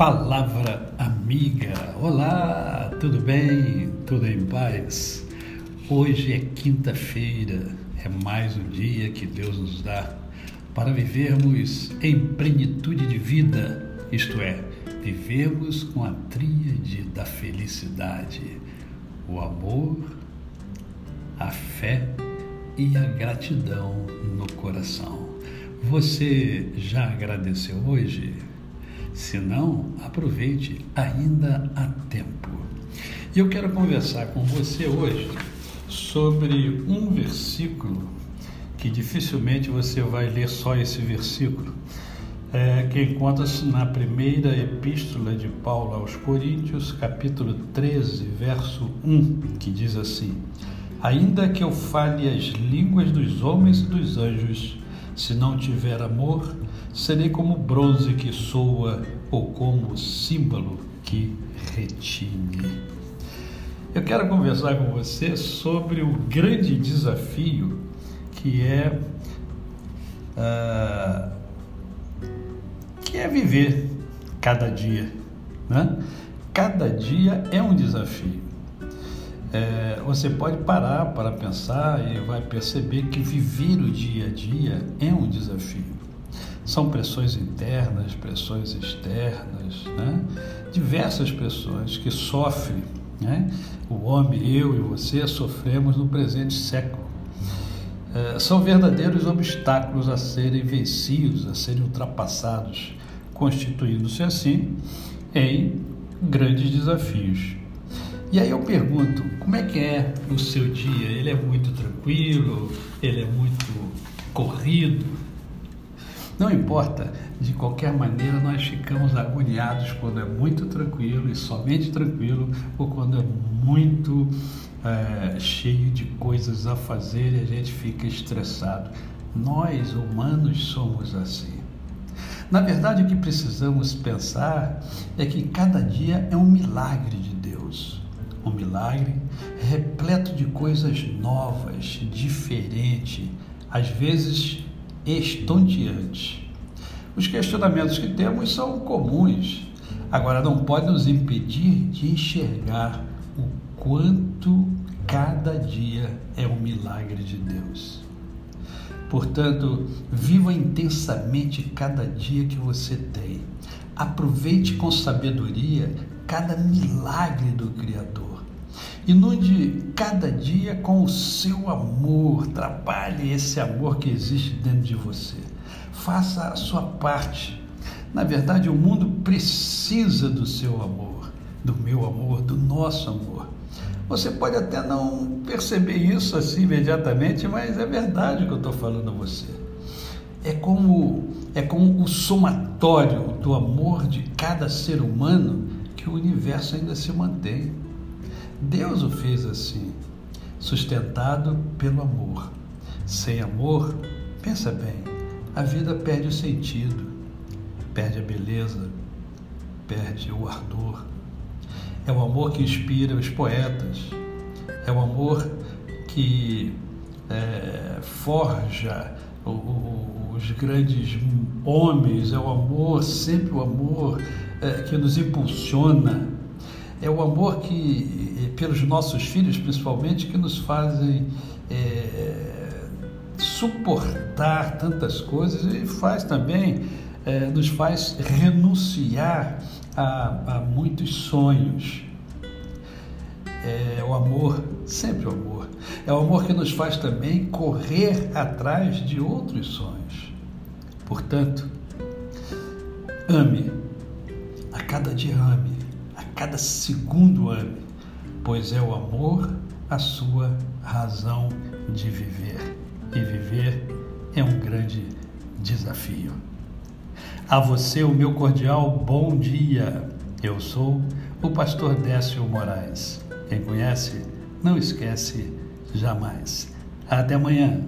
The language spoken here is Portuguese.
Palavra Amiga. Olá, tudo bem? Tudo em paz? Hoje é quinta-feira, é mais um dia que Deus nos dá para vivermos em plenitude de vida, isto é, vivermos com a tríade da felicidade, o amor, a fé e a gratidão no coração. Você já agradeceu hoje? Se não, aproveite, ainda há tempo. E eu quero conversar com você hoje sobre um versículo que dificilmente você vai ler só esse versículo, é, que encontra-se na primeira epístola de Paulo aos Coríntios, capítulo 13, verso 1, que diz assim: Ainda que eu fale as línguas dos homens e dos anjos, se não tiver amor, serei como bronze que soa ou como símbolo que retine. Eu quero conversar com você sobre o grande desafio que é uh, que é viver cada dia, né? Cada dia é um desafio. É, você pode parar para pensar e vai perceber que viver o dia a dia é um desafio. São pressões internas, pressões externas, né? diversas pressões que sofrem. Né? O homem, eu e você sofremos no presente século. É, são verdadeiros obstáculos a serem vencidos, a serem ultrapassados, constituindo-se assim em grandes desafios. E aí eu pergunto, como é que é o seu dia? Ele é muito tranquilo? Ele é muito corrido? Não importa, de qualquer maneira nós ficamos agoniados quando é muito tranquilo e somente tranquilo, ou quando é muito é, cheio de coisas a fazer e a gente fica estressado. Nós, humanos, somos assim. Na verdade, o que precisamos pensar é que cada dia é um milagre de Deus um milagre repleto de coisas novas, diferentes, às vezes estonteantes. Os questionamentos que temos são comuns, agora não pode nos impedir de enxergar o quanto cada dia é um milagre de Deus. Portanto, viva intensamente cada dia que você tem. Aproveite com sabedoria cada milagre do Criador. Inunde cada dia com o seu amor, trabalhe esse amor que existe dentro de você. Faça a sua parte. Na verdade, o mundo precisa do seu amor, do meu amor, do nosso amor. Você pode até não perceber isso assim imediatamente, mas é verdade o que eu estou falando a você. É como, é como o somatório do amor de cada ser humano que o universo ainda se mantém. Deus o fez assim, sustentado pelo amor. Sem amor, pensa bem, a vida perde o sentido, perde a beleza, perde o ardor. É o amor que inspira os poetas, é o amor que é, forja os grandes homens, é o amor, sempre o amor é, que nos impulsiona, é o amor que, pelos nossos filhos principalmente, que nos fazem é, suportar tantas coisas e faz também, é, nos faz renunciar a, a muitos sonhos. É o amor, sempre o amor. É o amor que nos faz também correr atrás de outros sonhos. Portanto, ame a cada dia ame, cada segundo ame, pois é o amor a sua razão de viver. E viver é um grande desafio. A você, o meu cordial bom dia. Eu sou o pastor Décio Moraes. Quem conhece, não esquece jamais. Até amanhã.